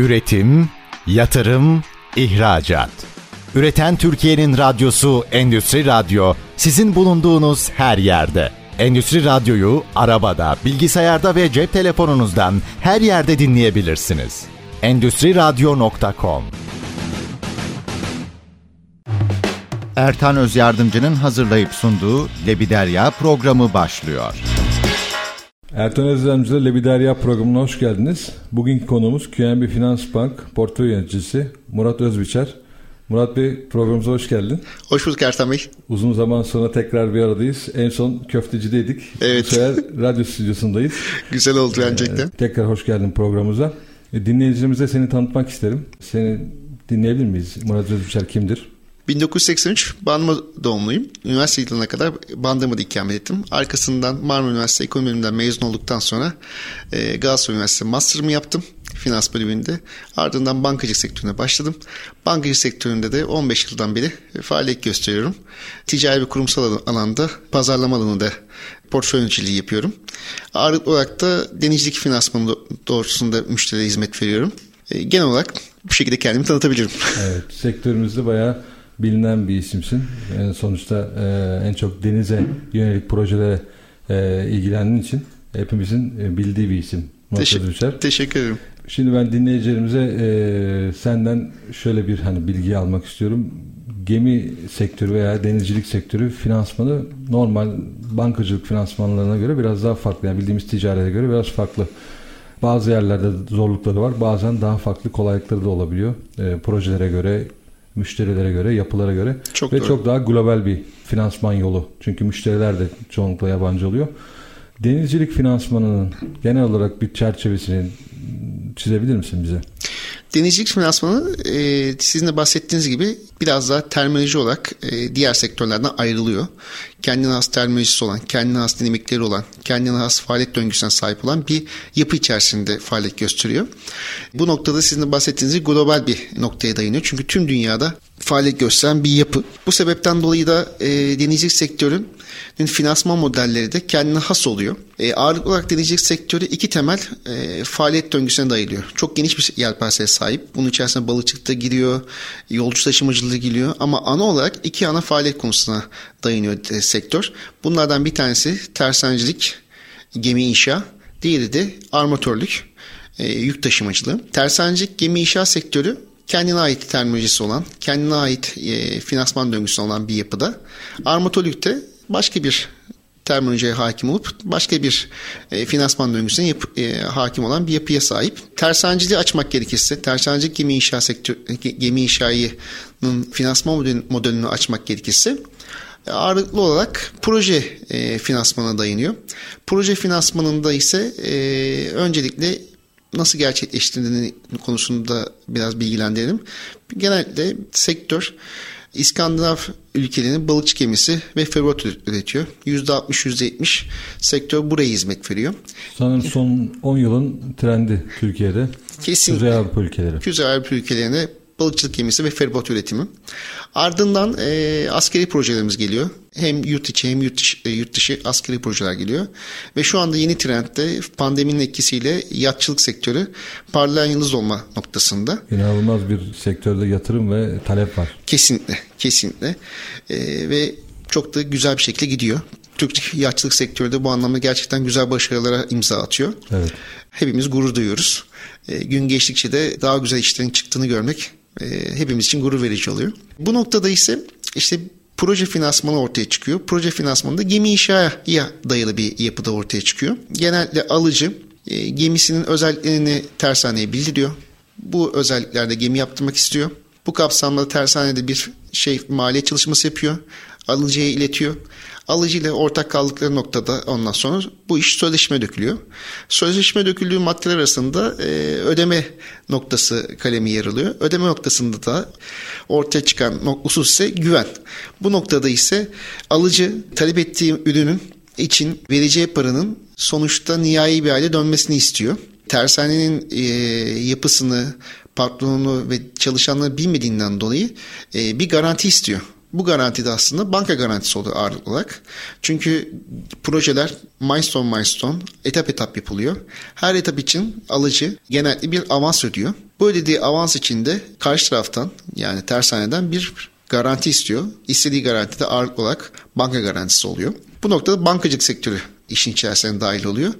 Üretim, yatırım, ihracat. Üreten Türkiye'nin radyosu Endüstri Radyo sizin bulunduğunuz her yerde. Endüstri Radyo'yu arabada, bilgisayarda ve cep telefonunuzdan her yerde dinleyebilirsiniz. Endüstri Radyo.com Ertan Öz Yardımcı'nın hazırlayıp sunduğu Lebiderya programı başlıyor. Ertan Özdemci'de Lebiderya programına hoş geldiniz. Bugünkü konuğumuz QNB Finans Bank Portföy Yöneticisi Murat Özbiçer. Murat Bey programımıza hoş geldin. Hoş bulduk Ertan Bey. Uzun zaman sonra tekrar bir aradayız. En son köftecideydik. Evet. Bu sefer radyo stüdyosundayız. Güzel oldu gerçekten. Ee, tekrar hoş geldin programımıza. E, dinleyicilerimize seni tanıtmak isterim. Seni dinleyebilir miyiz? Murat Özbiçer kimdir? 1983 Bandırma doğumluyum. Üniversite yılına kadar Bandırma'da ikamet ettim. Arkasından Marmara Üniversitesi Ekonomi Bölümünden mezun olduktan sonra e, Galatasaray Üniversitesi Master'ımı yaptım. Finans bölümünde. Ardından bankacılık sektörüne başladım. Bankacılık sektöründe de 15 yıldan beri faaliyet gösteriyorum. Ticari ve kurumsal alanda pazarlama alanında portföy yöneticiliği yapıyorum. Ağırlıklı olarak da denizcilik finansmanı doğrultusunda müşterilere hizmet veriyorum. E, genel olarak bu şekilde kendimi tanıtabilirim. Evet, sektörümüzde bayağı bilinen bir isimsin. Yani sonuçta e, en çok denize yönelik projelere e, ilgilendiğin için hepimizin e, bildiği bir isim. Teşekkür, teşekkür ederim. Şimdi ben dinleyicilerimize e, senden şöyle bir hani bilgi almak istiyorum. Gemi sektörü veya denizcilik sektörü finansmanı normal bankacılık finansmanlarına göre biraz daha farklı. Yani bildiğimiz ticarete göre biraz farklı. Bazı yerlerde zorlukları var. Bazen daha farklı kolaylıkları da olabiliyor. E, projelere göre, müşterilere göre, yapılara göre çok ve doğru. çok daha global bir finansman yolu. Çünkü müşteriler de çoğunlukla yabancı oluyor. Denizcilik finansmanının genel olarak bir çerçevesini çizebilir misin bize? Denizcilik finansmanı e, sizin de bahsettiğiniz gibi biraz daha terminoloji olarak e, diğer sektörlerden ayrılıyor. Kendine has terminolojisi olan, kendine has dinamikleri olan, kendine has faaliyet döngüsüne sahip olan bir yapı içerisinde faaliyet gösteriyor. Bu noktada sizin de bahsettiğiniz gibi global bir noktaya dayanıyor. Çünkü tüm dünyada faaliyet gösteren bir yapı. Bu sebepten dolayı da e, denizcilik sektörün finansman modelleri de kendine has oluyor. E, ağırlıklı olarak denizcilik sektörü iki temel e, faaliyet döngüsüne dayılıyor. Çok geniş bir yelpazeye sahip. Bunun içerisinde balıkçılık da giriyor, yolcu taşımacılığı giriyor ama ana olarak iki ana faaliyet konusuna dayanıyor e, sektör. Bunlardan bir tanesi tersanecilik, gemi inşa, diğeri de armatörlük, e, yük taşımacılığı. Tersanecilik, gemi inşa sektörü kendine ait terminolojisi olan, kendine ait e, finansman döngüsü olan bir yapıda. Armatörlükte başka bir terminolojiye hakim olup başka bir e, finansman döngüsüne yap, e, hakim olan bir yapıya sahip. Tersaneciliği açmak gerekirse, tersanecilik gemi inşa sektör, gemi inşaatının finansman modelini, açmak gerekirse e, ağırlıklı olarak proje e, finansmana dayanıyor. Proje finansmanında ise e, öncelikle nasıl gerçekleştiğini konusunda biraz bilgilendirelim. Genellikle sektör İskandinav ülkelerinin balıkçı gemisi ve feribot üretiyor. %60-%70 sektör buraya hizmet veriyor. Sanırım son 10 yılın trendi Türkiye'de. Kesinlikle. Kuzey Avrupa ülkeleri. Kuzey Avrupa ülkelerine balıkçılık gemisi ve feribot üretimi. Ardından e, askeri projelerimiz geliyor. Hem yurt içi hem yurt dışı, e, yurt dışı askeri projeler geliyor. Ve şu anda yeni trendde pandeminin etkisiyle yatçılık sektörü parlayan yıldız olma noktasında. İnanılmaz bir sektörde yatırım ve talep var. Kesinlikle, kesinlikle. E, ve çok da güzel bir şekilde gidiyor. Türk yatçılık sektörü de bu anlamda gerçekten güzel başarılara imza atıyor. Evet. Hepimiz gurur duyuyoruz. E, gün geçtikçe de daha güzel işlerin çıktığını görmek e, hepimiz için gurur verici oluyor. Bu noktada ise işte proje finansmanı ortaya çıkıyor. Proje finansmanında gemi inşaya dayalı bir yapıda ortaya çıkıyor. Genelde alıcı e, gemisinin özelliklerini tersaneye bildiriyor. Bu özelliklerde gemi yaptırmak istiyor. Bu kapsamda tersanede bir şey maliyet çalışması yapıyor. Alıcıya iletiyor. Alıcı ile ortak kaldıkları noktada ondan sonra bu iş sözleşme dökülüyor. Sözleşme döküldüğü maddeler arasında e, ödeme noktası kalemi yer alıyor. Ödeme noktasında da ortaya çıkan husus ise güven. Bu noktada ise alıcı talep ettiği ürünün için vereceği paranın sonuçta nihai bir hale dönmesini istiyor. Tersanenin e, yapısını, patronunu ve çalışanları bilmediğinden dolayı e, bir garanti istiyor Bu garanti de aslında banka garantisi oluyor ağırlıklı olarak. Çünkü projeler milestone milestone etap etap yapılıyor. Her etap için alıcı genellikle bir avans ödüyor. Bu ödediği avans içinde karşı taraftan yani tersaneden bir garanti istiyor. İstediği garanti de ağırlıklı olarak banka garantisi oluyor. Bu noktada bankacılık sektörü işin içerisine dahil oluyor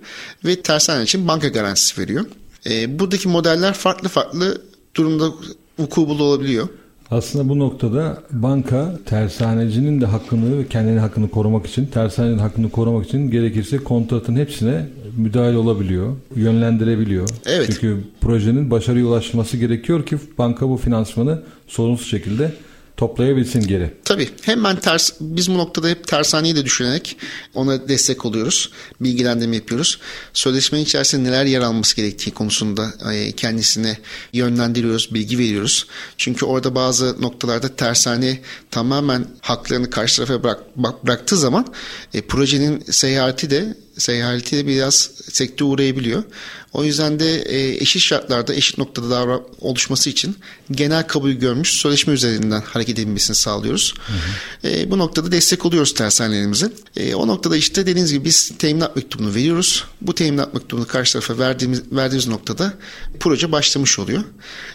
ve tersane için banka garantisi veriyor. E, buradaki modeller farklı farklı durumda vuku olabiliyor. Aslında bu noktada banka tersanecinin de hakkını ve kendini hakkını korumak için, tersanenin hakkını korumak için gerekirse kontratın hepsine müdahale olabiliyor, yönlendirebiliyor. Evet. Çünkü projenin başarıya ulaşması gerekiyor ki banka bu finansmanı sorunsuz şekilde toplayabilsin geri. Tabii hemen ters biz bu noktada hep tersaneyi de düşünerek ona destek oluyoruz. Bilgilendirme yapıyoruz. Sözleşmenin içerisinde neler yer alması gerektiği konusunda e, kendisine yönlendiriyoruz, bilgi veriyoruz. Çünkü orada bazı noktalarda tersane tamamen haklarını karşı tarafa bırak, bıraktığı zaman e, projenin seyahati de seyahati de biraz sekte uğrayabiliyor. O yüzden de e, eşit şartlarda eşit noktada davran oluşması için genel kabul görmüş sözleşme üzerinden hareket edilmesini sağlıyoruz. Hı hı. E, bu noktada destek oluyoruz tersanelerimize. E, o noktada işte dediğiniz gibi biz teminat mektubunu veriyoruz. Bu teminat mektubunu karşı tarafa verdiğimiz, verdiğimiz noktada proje başlamış oluyor.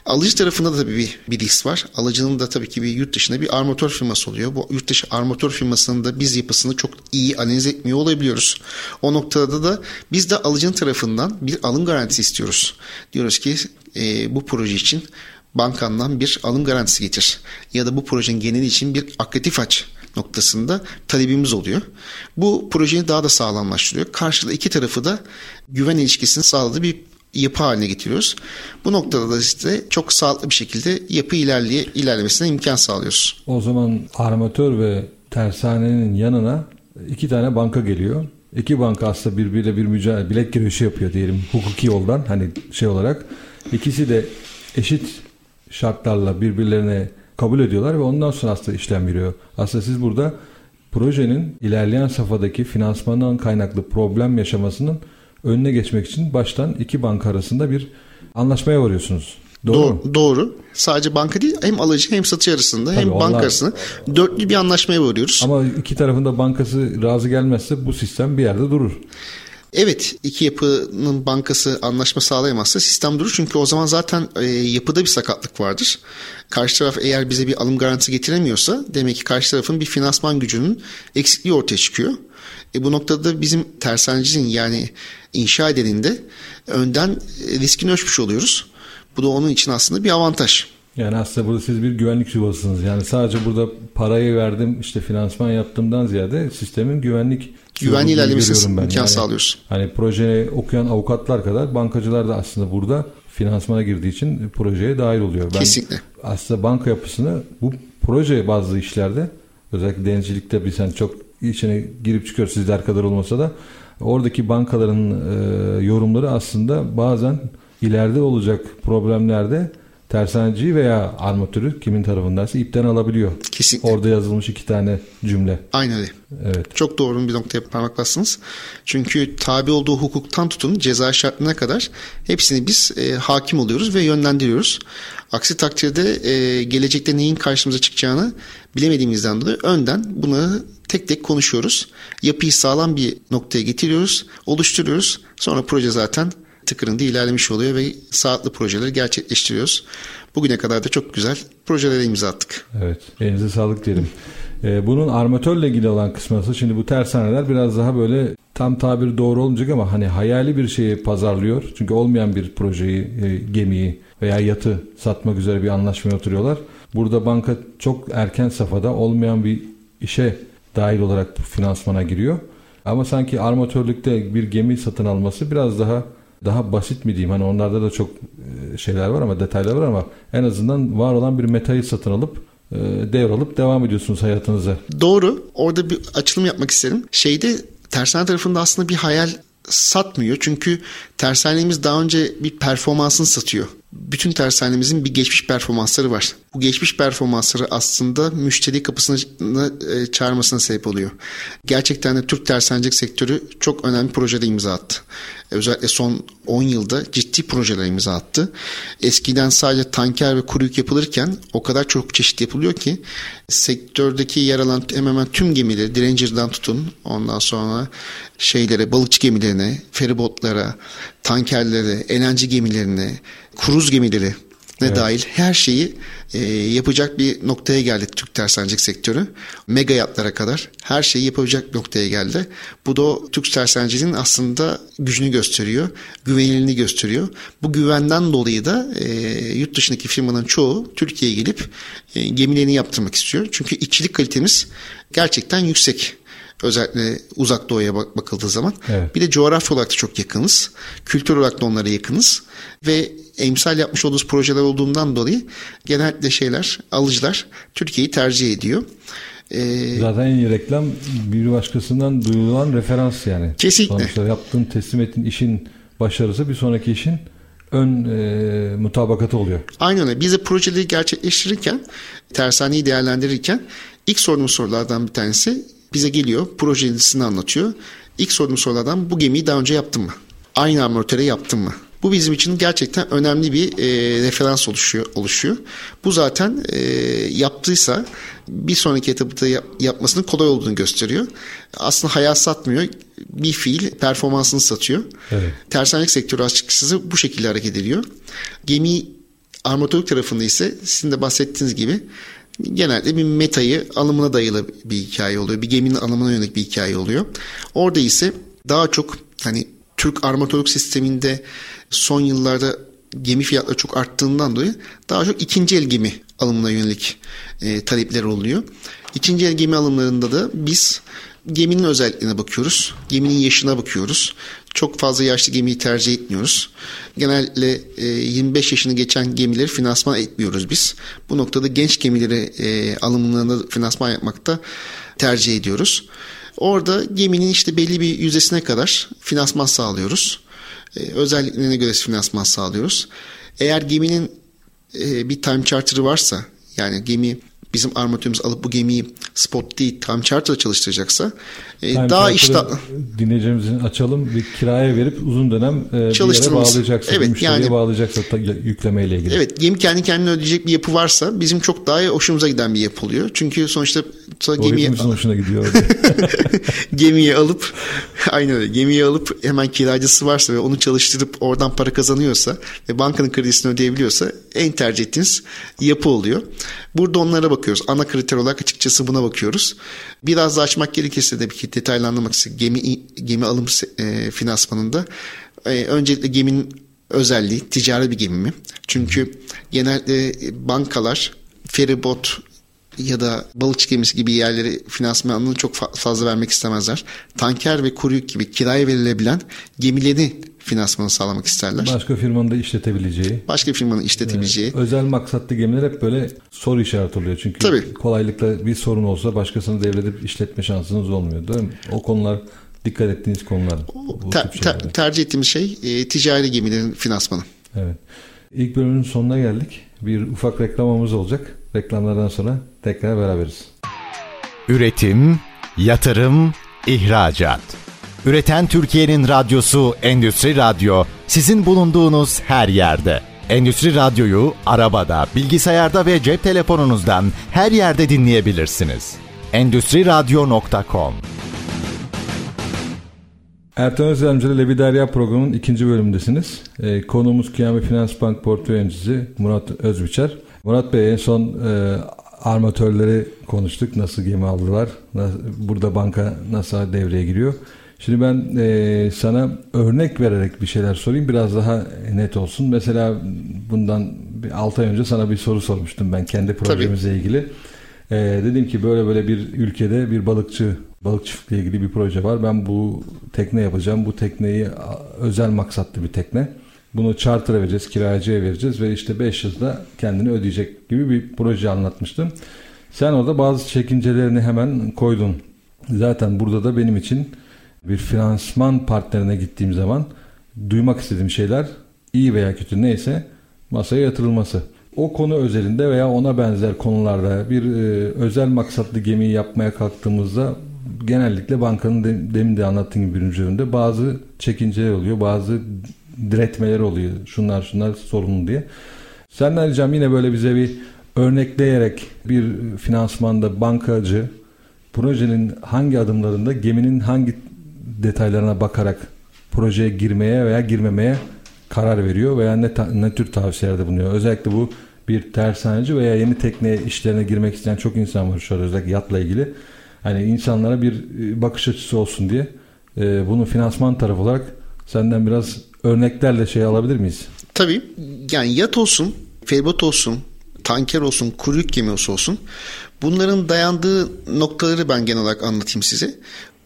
Alıcı tarafında da tabii bir, bir risk var. Alıcının da tabii ki bir yurt dışında bir armatör firması oluyor. Bu yurt dışı armatör firmasının da biz yapısını çok iyi analiz etmiyor olabiliyoruz. O noktada da biz de alıcının tarafından bir alım garantisi istiyoruz. Diyoruz ki e, bu proje için bankandan bir alım garantisi getir. Ya da bu projenin geneli için bir aktif aç noktasında talebimiz oluyor. Bu projeyi daha da sağlamlaştırıyor. Karşılığı iki tarafı da güven ilişkisini sağladığı bir yapı haline getiriyoruz. Bu noktada da işte çok sağlıklı bir şekilde yapı ilerleye, ilerlemesine imkan sağlıyoruz. O zaman armatör ve tersanenin yanına iki tane banka geliyor. İki banka aslında birbiriyle bir mücadele, bilek güreşi yapıyor diyelim hukuki yoldan hani şey olarak. İkisi de eşit şartlarla birbirlerine kabul ediyorlar ve ondan sonra aslında işlem yürüyor. Aslında siz burada projenin ilerleyen safhadaki finansmandan kaynaklı problem yaşamasının önüne geçmek için baştan iki banka arasında bir anlaşmaya varıyorsunuz. Doğru. Doğru. doğru. Sadece banka değil hem alıcı hem satıcı arasında Tabii hem onlar, banka arasında dörtlü bir anlaşmaya varıyoruz. Ama iki tarafında bankası razı gelmezse bu sistem bir yerde durur. Evet iki yapının bankası anlaşma sağlayamazsa sistem durur. Çünkü o zaman zaten e, yapıda bir sakatlık vardır. Karşı taraf eğer bize bir alım garantisi getiremiyorsa demek ki karşı tarafın bir finansman gücünün eksikliği ortaya çıkıyor. E, bu noktada bizim tersanecinin yani inşa edeninde önden riskini ölçmüş oluyoruz. Bu da onun için aslında bir avantaj. Yani aslında burada siz bir güvenlik yuvasısınız. Yani sadece burada parayı verdim işte finansman yaptığımdan ziyade sistemin güvenlik güvenli ilerlemesine imkan yani, sağlıyoruz. Hani projeyi okuyan avukatlar kadar bankacılar da aslında burada finansmana girdiği için projeye dahil oluyor. Ben Kesinlikle. Aslında banka yapısını bu proje bazı işlerde özellikle denizcilikte biz hani çok içine girip çıkıyor sizler kadar olmasa da oradaki bankaların e, yorumları aslında bazen ileride olacak problemlerde tersaneciyi veya armatörü kimin tarafındaysa ipten alabiliyor. Kesinlikle. Orada yazılmış iki tane cümle. Aynen öyle. Evet. Çok doğru bir noktaya parmak bastınız. Çünkü tabi olduğu hukuktan tutun ceza şartına kadar hepsini biz e, hakim oluyoruz ve yönlendiriyoruz. Aksi takdirde e, gelecekte neyin karşımıza çıkacağını bilemediğimizden dolayı önden bunları tek tek konuşuyoruz. Yapıyı sağlam bir noktaya getiriyoruz, oluşturuyoruz. Sonra proje zaten tıkırında ilerlemiş oluyor ve sağlıklı projeleri gerçekleştiriyoruz. Bugüne kadar da çok güzel projelere imza attık. Evet. Elinize sağlık diyelim. Ee, bunun armatörle ilgili olan kısmı şimdi bu tersaneler biraz daha böyle tam tabir doğru olmayacak ama hani hayali bir şeyi pazarlıyor. Çünkü olmayan bir projeyi, e, gemiyi veya yatı satmak üzere bir anlaşmaya oturuyorlar. Burada banka çok erken safhada olmayan bir işe dahil olarak finansmana giriyor. Ama sanki armatörlükte bir gemi satın alması biraz daha daha basit mi diyeyim hani onlarda da çok e, şeyler var ama detaylar var ama en azından var olan bir metayı satın alıp e, devralıp devam ediyorsunuz hayatınıza. Doğru. Orada bir açılım yapmak isterim. Şeyde tersane tarafında aslında bir hayal satmıyor. Çünkü tersanemiz daha önce bir performansını satıyor. bütün tersanemizin bir geçmiş performansları var. Bu geçmiş performansları aslında müşteri kapısına e, çağırmasına sebep oluyor. Gerçekten de Türk tersanecilik sektörü çok önemli projede imza attı. Özellikle son 10 yılda ciddi projeler imza attı. Eskiden sadece tanker ve kuru yük yapılırken o kadar çok çeşit yapılıyor ki sektördeki yer alan hemen hemen tüm gemileri Diranger'dan tutun ondan sonra şeylere balıkçı gemilerine, feribotlara, tankerlere, elenci gemilerine, kruz gemileri ne evet. dahil her şeyi e, yapacak bir noktaya geldi Türk tersancılık sektörü. Mega yatlara kadar her şeyi yapacak noktaya geldi. Bu da o Türk tersancılığın aslında gücünü gösteriyor, güvenilirliğini gösteriyor. Bu güvenden dolayı da e, yurt dışındaki firmanın çoğu Türkiye'ye gelip e, gemilerini yaptırmak istiyor. Çünkü işçilik kalitemiz gerçekten yüksek. Özellikle uzak doğuya bak bakıldığı zaman. Evet. Bir de coğrafya olarak da çok yakınız. Kültür olarak da onlara yakınız. Ve emsal yapmış olduğumuz projeler olduğundan dolayı genellikle şeyler, alıcılar Türkiye'yi tercih ediyor. Ee, Zaten en iyi reklam bir başkasından duyulan referans yani. Kesinlikle. Sonuçta yaptığın teslim ettiğin işin başarısı bir sonraki işin ön e, mutabakatı oluyor. Aynen öyle. Biz de projeleri gerçekleştirirken, tersaneyi değerlendirirken ilk sorduğumuz sorulardan bir tanesi bize geliyor, projesini anlatıyor. İlk sorduğum sorulardan bu gemiyi daha önce yaptın mı? Aynı armatöre yaptın mı? Bu bizim için gerçekten önemli bir e, referans oluşuyor. oluşuyor. Bu zaten e, yaptıysa bir sonraki etapta yap, yapmasının kolay olduğunu gösteriyor. Aslında hayal satmıyor. Bir fiil performansını satıyor. Evet. Tersanelik sektörü açıkçası bu şekilde hareket ediyor. Gemi armatörlük tarafında ise sizin de bahsettiğiniz gibi genelde bir metayı alımına dayalı bir hikaye oluyor. Bir geminin alımına yönelik bir hikaye oluyor. Orada ise daha çok hani Türk armatörlük sisteminde son yıllarda gemi fiyatları çok arttığından dolayı daha çok ikinci el gemi alımına yönelik e, talepler oluyor. İkinci el gemi alımlarında da biz geminin özelliklerine bakıyoruz. Geminin yaşına bakıyoruz. Çok fazla yaşlı gemiyi tercih etmiyoruz. Genelde e, 25 yaşını geçen gemileri finansman etmiyoruz biz. Bu noktada genç gemileri e, alımlarında finansman yapmakta tercih ediyoruz. Orada geminin işte belli bir yüzdesine kadar finansman sağlıyoruz. E, özelliklerine göre finansman sağlıyoruz. Eğer geminin e, bir time charter'ı varsa yani gemi bizim armatörümüz alıp bu gemiyi spot değil time charter çalıştıracaksa e, time daha işte dinleyicilerimizin açalım bir kiraya verip uzun dönem e, bir yere bağlayacaksa evet, müşteriye yani, bağlayacaksa yüklemeyle ilgili. Evet gemi kendi kendine ödeyecek bir yapı varsa bizim çok daha hoşumuza giden bir yapı oluyor. Çünkü sonuçta gemiyi hoşuna gidiyor. gemiyi alıp aynı öyle gemiyi alıp hemen kiracısı varsa ve onu çalıştırıp oradan para kazanıyorsa ve bankanın kredisini ödeyebiliyorsa en tercih ettiğiniz yapı oluyor. Burada onlara bakıyoruz. Ana kriter olarak açıkçası buna bakıyoruz. Biraz da açmak gerekirse de bir detaylandırmak istedim. Gemi, gemi alım e, finansmanında e, öncelikle geminin özelliği ticari bir gemi mi? Çünkü genelde bankalar feribot ya da balıkçı gemisi gibi yerleri finansmanını çok fazla vermek istemezler. Tanker ve kuru yük gibi kiraya verilebilen gemileri finansmanı sağlamak isterler. Başka firmanın da işletebileceği. Başka firmanın işletebileceği. Ee, özel maksatlı gemiler hep böyle soru işareti oluyor. Çünkü Tabii. kolaylıkla bir sorun olsa başkasını devredip işletme şansınız olmuyor değil mi? O konular dikkat ettiğiniz konular. Bu ter, ter, tercih ettiğimiz şey e, ticari gemilerin finansmanı. Evet. İlk bölümün sonuna geldik. Bir ufak reklamımız olacak. Reklamlardan sonra tekrar beraberiz. Üretim, yatırım, ihracat. Üreten Türkiye'nin radyosu Endüstri Radyo sizin bulunduğunuz her yerde. Endüstri Radyo'yu arabada, bilgisayarda ve cep telefonunuzdan her yerde dinleyebilirsiniz. Endüstri Radyo.com Ertan Özlemci ile Lebi Derya programının ikinci bölümündesiniz. E, konuğumuz Kıyame Finans Bank Portföy Yöneticisi Murat Özbiçer. Murat Bey en son e, armatörleri konuştuk. Nasıl gemi aldılar? Burada banka nasıl devreye giriyor? Şimdi ben e, sana örnek vererek bir şeyler sorayım. Biraz daha net olsun. Mesela bundan bir 6 ay önce sana bir soru sormuştum ben kendi projemizle Tabii. ilgili. E, dedim ki böyle böyle bir ülkede bir balıkçı balık çiftliği ilgili bir proje var. Ben bu tekne yapacağım. Bu tekneyi özel maksatlı bir tekne. Bunu charter'a vereceğiz, kiracıya vereceğiz ve işte 5 yılda kendini ödeyecek gibi bir proje anlatmıştım. Sen orada bazı çekincelerini hemen koydun. Zaten burada da benim için bir finansman partnerine gittiğim zaman duymak istediğim şeyler iyi veya kötü neyse masaya yatırılması. O konu özelinde veya ona benzer konularda bir e, özel maksatlı gemiyi yapmaya kalktığımızda genellikle bankanın de, demin de anlattığım gibi birinci üründe bazı çekinceler oluyor, bazı diretmeler oluyor. Şunlar şunlar sorumlu diye. Senden ricam yine böyle bize bir örnekleyerek bir finansmanda bankacı projenin hangi adımlarında geminin hangi detaylarına bakarak projeye girmeye veya girmemeye karar veriyor veya ne, ne tür tavsiyelerde bulunuyor. Özellikle bu bir tersaneci veya yeni tekne işlerine girmek isteyen çok insan var şu an özellikle yatla ilgili. Hani insanlara bir e, bakış açısı olsun diye e, bunu finansman tarafı olarak senden biraz örneklerle şey alabilir miyiz? Tabii. Yani yat olsun, feribot olsun, tanker olsun, kuru yük gemisi olsun. Bunların dayandığı noktaları ben genel olarak anlatayım size.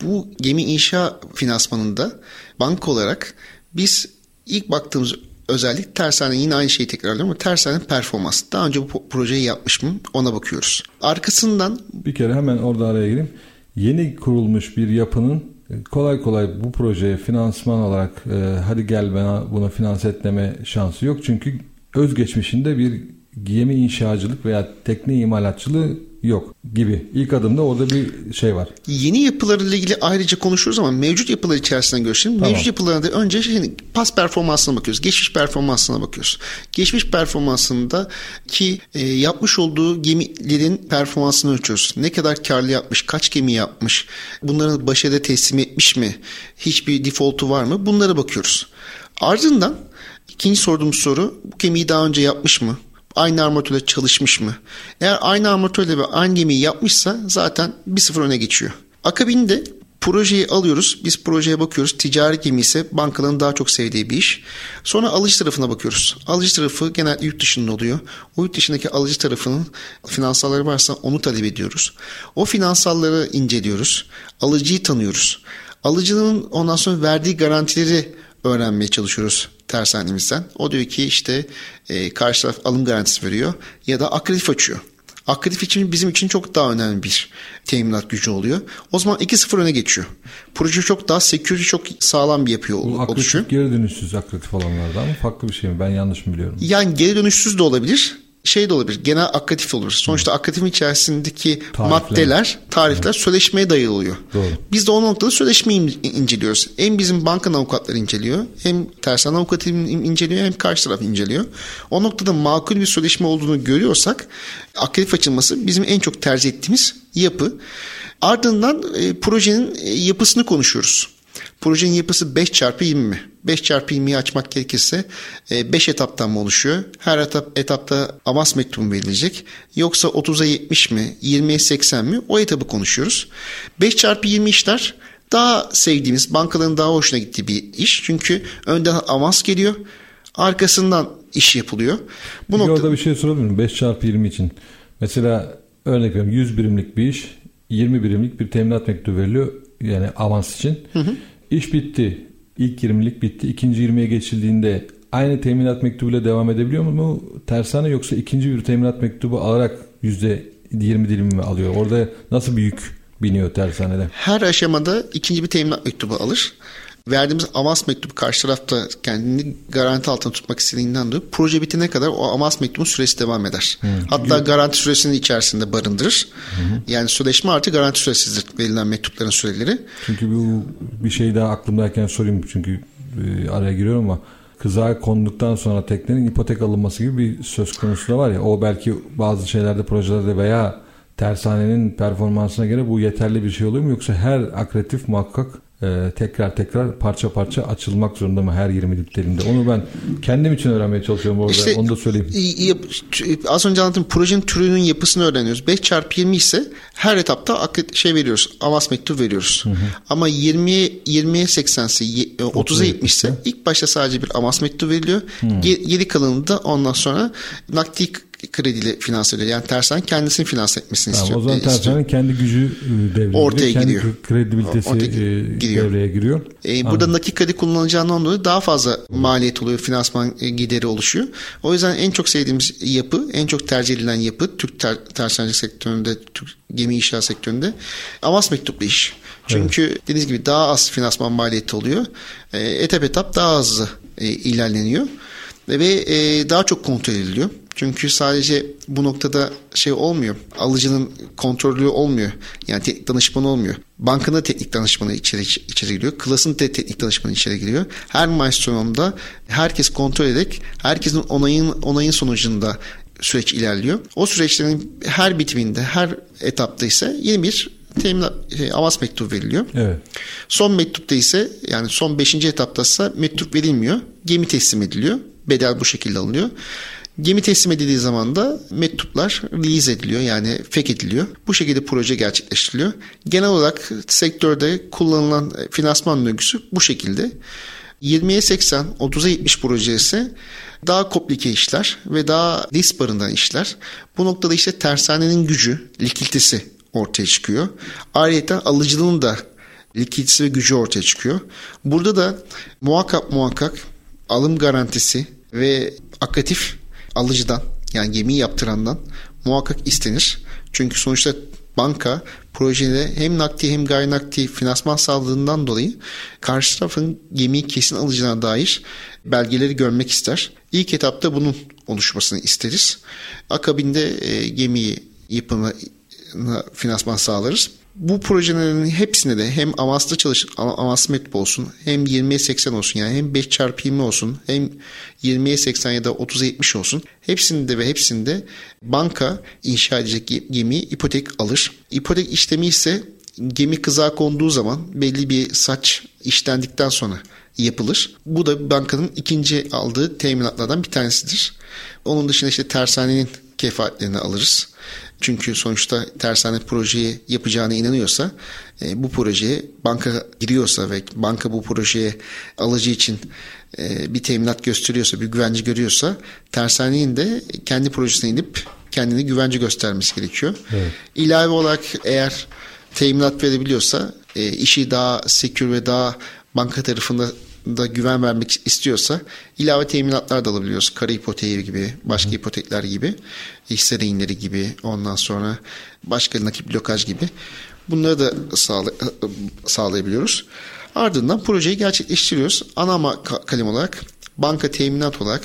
Bu gemi inşa finansmanında banka olarak biz ilk baktığımız özellik tersane yine aynı şeyi tekrarlıyorum ama tersane performans. Daha önce bu projeyi yapmış mı ona bakıyoruz. Arkasından bir kere hemen orada araya gireyim. Yeni kurulmuş bir yapının kolay kolay bu projeye finansman olarak e, hadi gel bana buna finans etmeme şansı yok. Çünkü özgeçmişinde bir gemi inşacılık veya tekne imalatçılığı yok gibi. İlk adımda orada bir şey var. Yeni yapılarla ilgili ayrıca konuşuruz ama mevcut yapılar içerisinden görüşelim. Tamam. Mevcut yapılarda önce şey, pas performansına bakıyoruz. Geçmiş performansına bakıyoruz. Geçmiş performansında ki e, yapmış olduğu gemilerin performansını ölçüyoruz. Ne kadar karlı yapmış, kaç gemi yapmış, bunların başarıda teslim etmiş mi, hiçbir default'u var mı bunlara bakıyoruz. Ardından ikinci sorduğumuz soru bu gemiyi daha önce yapmış mı? Aynı armatörle çalışmış mı? Eğer aynı armatörle ve aynı gemiyi yapmışsa zaten bir sıfır öne geçiyor. Akabinde projeyi alıyoruz. Biz projeye bakıyoruz. Ticari gemi ise bankaların daha çok sevdiği bir iş. Sonra alıcı tarafına bakıyoruz. Alıcı tarafı genel yurt dışında oluyor. O yurt dışındaki alıcı tarafının finansalları varsa onu talep ediyoruz. O finansalları inceliyoruz. Alıcıyı tanıyoruz. Alıcının ondan sonra verdiği garantileri öğrenmeye çalışıyoruz tersanemizden. O diyor ki işte e, karşı taraf alım garantisi veriyor ya da akredif açıyor. Akredif için bizim için çok daha önemli bir teminat gücü oluyor. O zaman 2-0 öne geçiyor. Proje çok daha security çok sağlam bir yapıyor Bu oluşuyor. geri dönüşsüz akredif alanlarda ama farklı bir şey mi? Ben yanlış mı biliyorum? Yani geri dönüşsüz de olabilir şey de olabilir. Genel akatif olur. Sonuçta akatifin içerisindeki Tarifler. maddeler, tarifler evet. sözleşmeye dayılıyor. Doğru. Biz de o noktada sözleşmeyi inceliyoruz. Hem bizim bankanın avukatları inceliyor, hem tersan avukatı inceliyor, hem karşı taraf inceliyor. O noktada makul bir sözleşme olduğunu görüyorsak akatif açılması bizim en çok tercih ettiğimiz yapı. Ardından e, projenin e, yapısını konuşuyoruz. Projenin yapısı 5 çarpı 20 mi? 5 çarpı 20'yi açmak gerekirse 5 e, etaptan mı oluşuyor? Her etap, etapta avans mektubu verilecek. Yoksa 30'a 70 mi? 20'ye 80 mi? O etabı konuşuyoruz. 5 çarpı 20 işler daha sevdiğimiz, bankaların daha hoşuna gittiği bir iş. Çünkü önden avans geliyor. Arkasından iş yapılıyor. Bu Peki nokta... Orada bir şey sorabilir miyim? 5 çarpı 20 için. Mesela örnek veriyorum 100 birimlik bir iş 20 birimlik bir teminat mektubu veriliyor. Yani avans için. Hı hı. İş bitti. İlk 20'lik bitti. İkinci 20'ye geçildiğinde aynı teminat mektubuyla devam edebiliyor mu tersane yoksa ikinci bir teminat mektubu alarak yüzde 20 dilimi mi alıyor? Orada nasıl bir yük biniyor tersanede? Her aşamada ikinci bir teminat mektubu alır verdiğimiz avans mektubu karşı tarafta kendini garanti altında tutmak istediğinden dolayı proje bitene kadar o avans mektubun süresi devam eder. Hı. Hatta Hı. garanti süresini içerisinde barındırır. Hı. Yani sözleşme artı garanti süresidir verilen mektupların süreleri. Çünkü bu bir şey daha aklımdayken sorayım çünkü e, araya giriyorum ama kızağa konduktan sonra teknenin ipotek alınması gibi bir söz konusu da var ya o belki bazı şeylerde projelerde veya tersanenin performansına göre bu yeterli bir şey oluyor mu yoksa her akretif muhakkak e, tekrar tekrar parça parça açılmak zorunda mı her 20 litreinde? Onu ben kendim için öğrenmeye çalışıyorum orada. İşte, Onu da söyleyeyim. Az önce anlattığım projenin türünün yapısını öğreniyoruz. 5 çarpı 20 ise her etapta şey veriyoruz. Avans mektup veriyoruz. Hı hı. Ama 20 20'ye 80'si 30'a 70 ise ilk başta sadece bir avans mektubu veriliyor. Hı. Geri kalanını da ondan sonra nakdi krediyle finanse ediyor. Yani tersan kendisini finanse etmesini tamam, istiyor. O zaman tersanın kendi gücü e, devreye Ortaya kendi gidiyor. kredibilitesi Ortaya e, gidiyor. devreye giriyor. Ee, burada Anladım. nakit kredi kullanılacağından dolayı daha fazla maliyet oluyor. Finansman e, gideri oluşuyor. O yüzden en çok sevdiğimiz yapı, en çok tercih edilen yapı Türk ter, tersancılık sektöründe, Türk gemi inşaat sektöründe avans mektuplu iş. Çünkü evet. dediğiniz gibi daha az finansman maliyeti oluyor. E, etap etap daha hızlı e, ilerleniyor. ve e, daha çok kontrol ediliyor. Çünkü sadece bu noktada şey olmuyor. Alıcının kontrolü olmuyor. Yani teknik danışmanı olmuyor. Bankanın da teknik danışmanı içeri, içeri giriyor. Klasın da teknik danışmanı içeri giriyor. Her milestone'da herkes kontrol ederek herkesin onayın, onayın sonucunda süreç ilerliyor. O süreçlerin her bitiminde, her etapta ise yeni bir teminat şey, avans mektubu veriliyor. Evet. Son mektupta ise yani son 5. etapta ise mektup verilmiyor. Gemi teslim ediliyor. Bedel bu şekilde alınıyor. Gemi teslim edildiği zaman da mektuplar release ediliyor yani fek ediliyor. Bu şekilde proje gerçekleştiriliyor. Genel olarak sektörde kullanılan finansman döngüsü bu şekilde. 20'ye 80, 30'a 70 projesi daha komplike işler ve daha risk barındıran işler. Bu noktada işte tersanenin gücü, likiditesi ortaya çıkıyor. Ayrıca alıcılığın da likiditesi ve gücü ortaya çıkıyor. Burada da muhakkak muhakkak alım garantisi ve akatif alıcıdan yani gemiyi yaptırandan muhakkak istenir. Çünkü sonuçta banka projede hem nakdi hem gayri nakdi finansman sağladığından dolayı karşı tarafın gemiyi kesin alacağına dair belgeleri görmek ister. İlk etapta bunun oluşmasını isteriz. Akabinde e, gemiyi yapımı finansman sağlarız. Bu projelerin hepsine de hem avanslı çalış avanslı mektup olsun hem 20'ye 80 olsun yani hem 5 çarpı 20 olsun hem 20'ye 80 ya da 30'a 70 olsun. Hepsinde ve hepsinde banka inşa edecek gemiyi ipotek alır. İpotek işlemi ise gemi kızağa konduğu zaman belli bir saç işlendikten sonra yapılır. Bu da bankanın ikinci aldığı teminatlardan bir tanesidir. Onun dışında işte tersanenin kefaletlerini alırız. Çünkü sonuçta tersane projeyi yapacağına inanıyorsa e, bu projeye banka giriyorsa ve banka bu projeye alıcı için e, bir teminat gösteriyorsa, bir güvence görüyorsa tersanenin de kendi projesine inip kendini güvence göstermesi gerekiyor. Evet. İlave olarak eğer teminat verebiliyorsa e, işi daha sekür ve daha banka tarafında da güven vermek istiyorsa ilave teminatlar da alabiliyoruz. Kara ipoteği gibi, başka Hı. ipotekler gibi, hisse reyinleri gibi, ondan sonra başka nakit blokaj gibi. Bunları da sağlay sağlayabiliyoruz. Ardından projeyi gerçekleştiriyoruz. Ana kalem olarak banka teminat olarak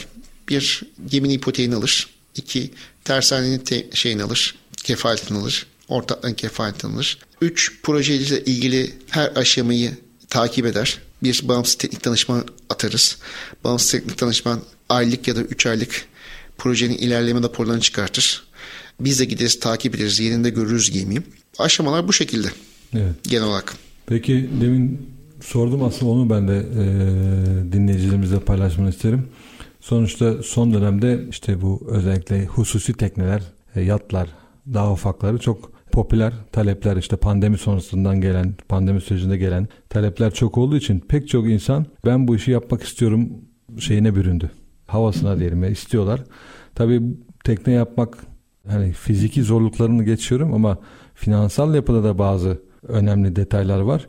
bir geminin ipoteğini alır. iki tersanenin te- şeyini alır, kefaletini alır. Ortakların kefaletini alır. Üç projeyle ilgili her aşamayı takip eder bir bağımsız teknik danışman atarız. Bağımsız teknik danışman aylık ya da 3 aylık projenin ilerleme raporlarını çıkartır. Biz de gideriz takip ederiz yerinde görürüz gemiyi. Aşamalar bu şekilde evet. genel olarak. Peki demin sordum aslında onu ben de e, dinleyicilerimizle paylaşmanı isterim. Sonuçta son dönemde işte bu özellikle hususi tekneler, e, yatlar, daha ufakları çok popüler talepler işte pandemi sonrasından gelen, pandemi sürecinde gelen talepler çok olduğu için pek çok insan ben bu işi yapmak istiyorum şeyine büründü. Havasına diyelim istiyorlar. Tabii tekne yapmak hani fiziki zorluklarını geçiyorum ama finansal yapıda da bazı önemli detaylar var.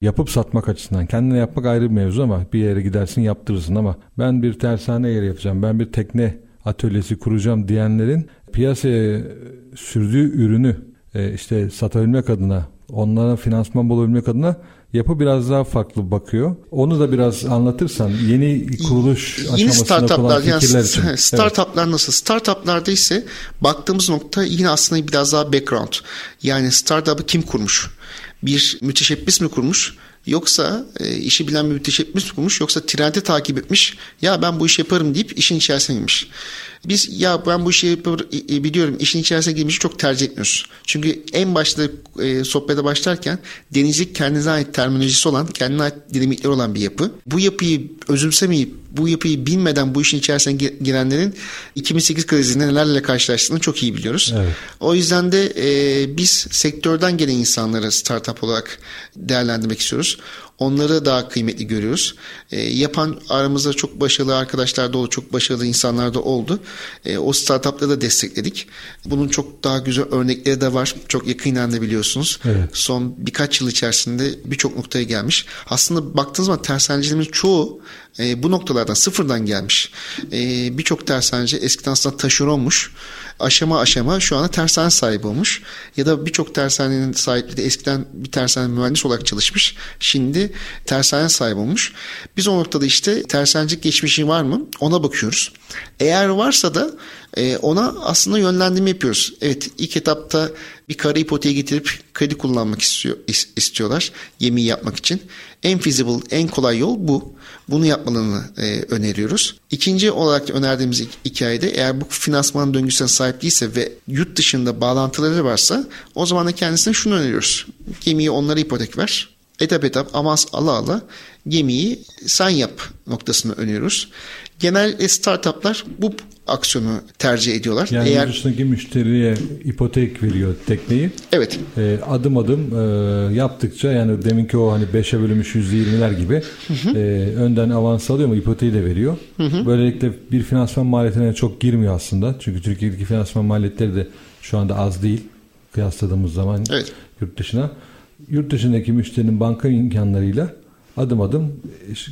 Yapıp satmak açısından kendine yapmak ayrı bir mevzu ama bir yere gidersin yaptırırsın ama ben bir tersane yeri yapacağım ben bir tekne atölyesi kuracağım diyenlerin piyasaya sürdüğü ürünü e, işte satabilmek adına onlara finansman bulabilmek adına yapı biraz daha farklı bakıyor. Onu da biraz anlatırsan yeni kuruluş yeni aşamasında startuplar, yani için. Startuplar evet. nasıl? Startuplarda ise baktığımız nokta yine aslında biraz daha background. Yani startup'ı kim kurmuş? Bir müteşebbis mi kurmuş? Yoksa e, işi bilen bir müteşebbis mi kurmuş? Yoksa trendi takip etmiş? Ya ben bu işi yaparım deyip işin içerisine girmiş. Biz ya ben bu işi yapar, biliyorum işin içerisine girmişi çok tercih etmiyoruz. Çünkü en başta e, sohbete başlarken denizcilik kendine ait terminolojisi olan, kendine ait dinamikleri olan bir yapı. Bu yapıyı özümsemeyip bu yapıyı bilmeden bu işin içerisine girenlerin 2008 krizinde nelerle karşılaştığını çok iyi biliyoruz. Evet. O yüzden de e, biz sektörden gelen insanları startup olarak değerlendirmek istiyoruz. Onları daha kıymetli görüyoruz. E, yapan aramızda çok başarılı arkadaşlar da oldu, çok başarılı insanlar da oldu. E, o startupları da destekledik. Bunun çok daha güzel örnekleri de var. Çok yakından da biliyorsunuz. Evet. Son birkaç yıl içerisinde birçok noktaya gelmiş. Aslında baktığınız zaman tersanecilerimiz çoğu e, bu noktalardan sıfırdan gelmiş. E, birçok tersaneci eskiden aslında taşeronmuş. Aşama aşama şu anda tersane sahibi olmuş. Ya da birçok tersanenin sahipleri de eskiden bir tersane mühendis olarak çalışmış. Şimdi tersane sahibi olmuş. Biz o noktada işte tersanecilik geçmişi var mı ona bakıyoruz. Eğer varsa da e, ona aslında yönlendirme yapıyoruz. Evet ilk etapta bir kara ipoteği getirip kredi kullanmak istiyor, istiyorlar gemiyi yapmak için. En feasible, en kolay yol bu. Bunu yapmalarını e, öneriyoruz. İkinci olarak önerdiğimiz hikayede eğer bu finansman döngüsüne sahip değilse ve yurt dışında bağlantıları varsa o zaman da kendisine şunu öneriyoruz. Gemiyi onlara ipotek ver. Etap etap avans ala ala gemiyi sen yap noktasını öneriyoruz. Genel startuplar bu aksiyonu tercih ediyorlar. Yani Eğer, dışındaki müşteriye ipotek veriyor tekneyi. Evet. E, adım adım e, yaptıkça yani deminki o hani 5'e bölünmüş %20'ler gibi hı hı. E, önden avans alıyor ama ipoteği de veriyor. Hı hı. Böylelikle bir finansman maliyetine çok girmiyor aslında. Çünkü Türkiye'deki finansman maliyetleri de şu anda az değil kıyasladığımız zaman evet. yurt dışına. Yurt dışındaki müşterinin banka imkanlarıyla adım adım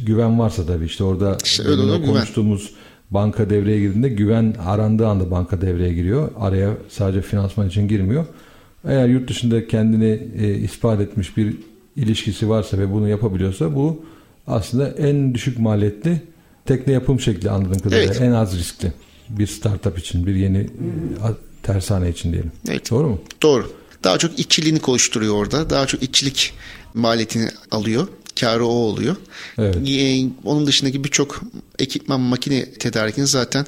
güven varsa tabii işte orada işte öyle konuştuğumuz güven banka devreye girdiğinde güven arandığı anda banka devreye giriyor. Araya sadece finansman için girmiyor. Eğer yurt dışında kendini e, ispat etmiş bir ilişkisi varsa ve bunu yapabiliyorsa bu aslında en düşük maliyetli tekne yapım şekli anladığım kadarıyla evet. en az riskli bir startup için bir yeni e, tersane için diyelim. Evet. Doğru mu? Doğru. Daha çok iççiliğini oluşturuyor orada. Daha çok iççilik maliyetini alıyor karı o oluyor. Evet. Ee, onun dışındaki birçok ekipman makine tedarikini zaten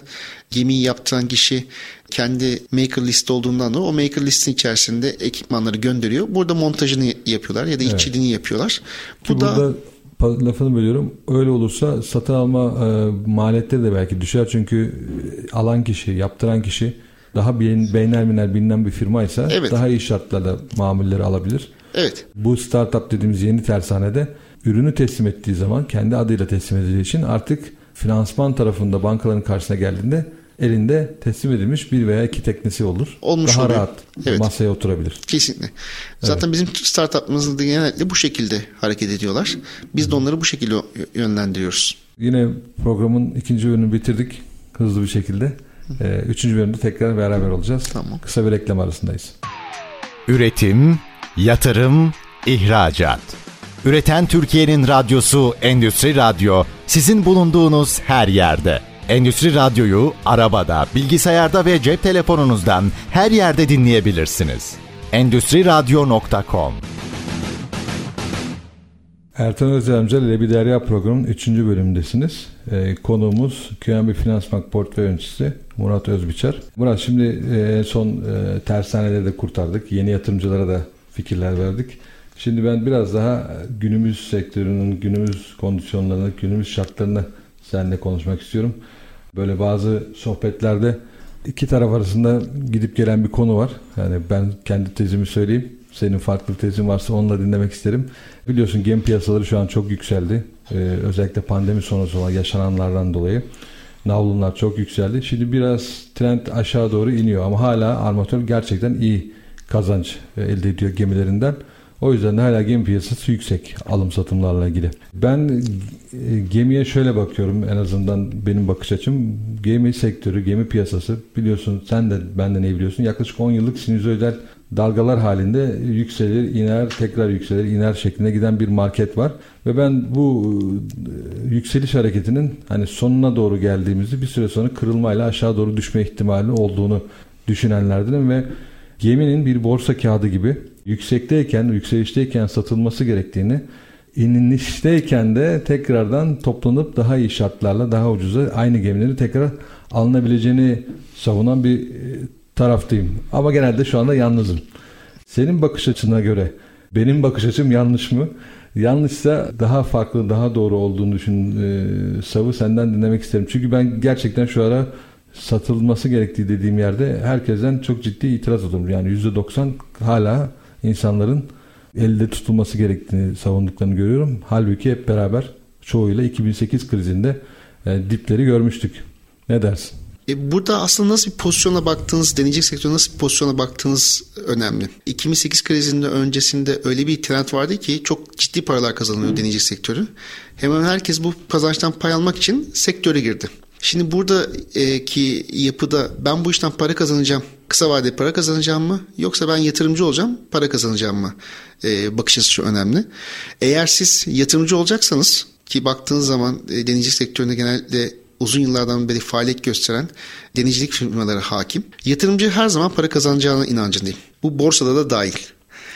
gemiyi yaptıran kişi kendi maker list olduğundan dolayı o maker listin içerisinde ekipmanları gönderiyor. Burada montajını yapıyorlar ya da evet. işçiliğini yapıyorlar. Bu Ki da burada lafını bölüyorum. Öyle olursa satın alma e, maliyetleri de belki düşer. Çünkü e, alan kişi, yaptıran kişi daha beynel bilinen bir firmaysa evet. daha iyi şartlarda mamulleri alabilir. Evet. Bu startup dediğimiz yeni tersanede ürünü teslim ettiği zaman kendi adıyla teslim edildiği için artık finansman tarafında bankaların karşısına geldiğinde elinde teslim edilmiş bir veya iki teknesi olur. Olmuş Daha oluyor. rahat evet. masaya oturabilir. Kesinlikle. Zaten evet. bizim startup'ımızda genellikle bu şekilde hareket ediyorlar. Biz de onları bu şekilde yönlendiriyoruz. Yine programın ikinci bölümünü bitirdik hızlı bir şekilde. Ee, üçüncü bölümde tekrar beraber olacağız. Tamam. Kısa bir reklam arasındayız. Üretim, yatırım, ihracat. Üreten Türkiye'nin radyosu Endüstri Radyo sizin bulunduğunuz her yerde. Endüstri Radyo'yu arabada, bilgisayarda ve cep telefonunuzdan her yerde dinleyebilirsiniz. Endüstri Radyo.com Ertan Özlemcel ile Bir Derya programının 3. bölümündesiniz. Ee, konuğumuz QNB Finansman Portföy Yöneticisi Murat Özbiçer. Murat şimdi e, son e, tersaneleri de kurtardık. Yeni yatırımcılara da fikirler verdik. Şimdi ben biraz daha günümüz sektörünün, günümüz kondisyonlarını, günümüz şartlarını seninle konuşmak istiyorum. Böyle bazı sohbetlerde iki taraf arasında gidip gelen bir konu var. Yani ben kendi tezimi söyleyeyim. Senin farklı tezin varsa onunla dinlemek isterim. Biliyorsun gemi piyasaları şu an çok yükseldi. Ee, özellikle pandemi sonrası olan yaşananlardan dolayı. Navlunlar çok yükseldi. Şimdi biraz trend aşağı doğru iniyor ama hala armatör gerçekten iyi kazanç elde ediyor gemilerinden. O yüzden de hala gemi piyasası yüksek alım satımlarla ilgili. Ben e, gemiye şöyle bakıyorum en azından benim bakış açım. Gemi sektörü, gemi piyasası biliyorsun sen de benden iyi biliyorsun. Yaklaşık 10 yıllık sinüzoidal dalgalar halinde yükselir, iner, tekrar yükselir, iner şeklinde giden bir market var. Ve ben bu e, yükseliş hareketinin hani sonuna doğru geldiğimizi bir süre sonra kırılmayla aşağı doğru düşme ihtimali olduğunu düşünenlerdenim ve geminin bir borsa kağıdı gibi yüksekteyken, yükselişteyken satılması gerektiğini, inişteyken de tekrardan toplanıp daha iyi şartlarla daha ucuza aynı gemileri tekrar alınabileceğini savunan bir e, taraftayım. Ama genelde şu anda yalnızım. Senin bakış açına göre benim bakış açım yanlış mı? Yanlışsa daha farklı, daha doğru olduğunu düşün e, savı senden dinlemek isterim. Çünkü ben gerçekten şu ara satılması gerektiği dediğim yerde herkesten çok ciddi itiraz alıyorum. Yani %90 hala insanların elde tutulması gerektiğini savunduklarını görüyorum. Halbuki hep beraber çoğuyla 2008 krizinde e, dipleri görmüştük. Ne dersin? E burada aslında nasıl bir pozisyona baktığınız, deneyecek sektörde nasıl bir pozisyona baktığınız önemli. 2008 krizinde öncesinde öyle bir trend vardı ki çok ciddi paralar kazanılıyor deneyecek sektörü. Hemen herkes bu kazançtan pay almak için sektöre girdi. Şimdi buradaki yapıda ben bu işten para kazanacağım, kısa vadeli para kazanacağım mı yoksa ben yatırımcı olacağım, para kazanacağım mı? E, bakış açısı önemli. Eğer siz yatırımcı olacaksanız ki baktığınız zaman e, denizcilik sektöründe genelde uzun yıllardan beri faaliyet gösteren denizcilik firmaları hakim. Yatırımcı her zaman para kazanacağına inancındayım. Bu borsada da dahil.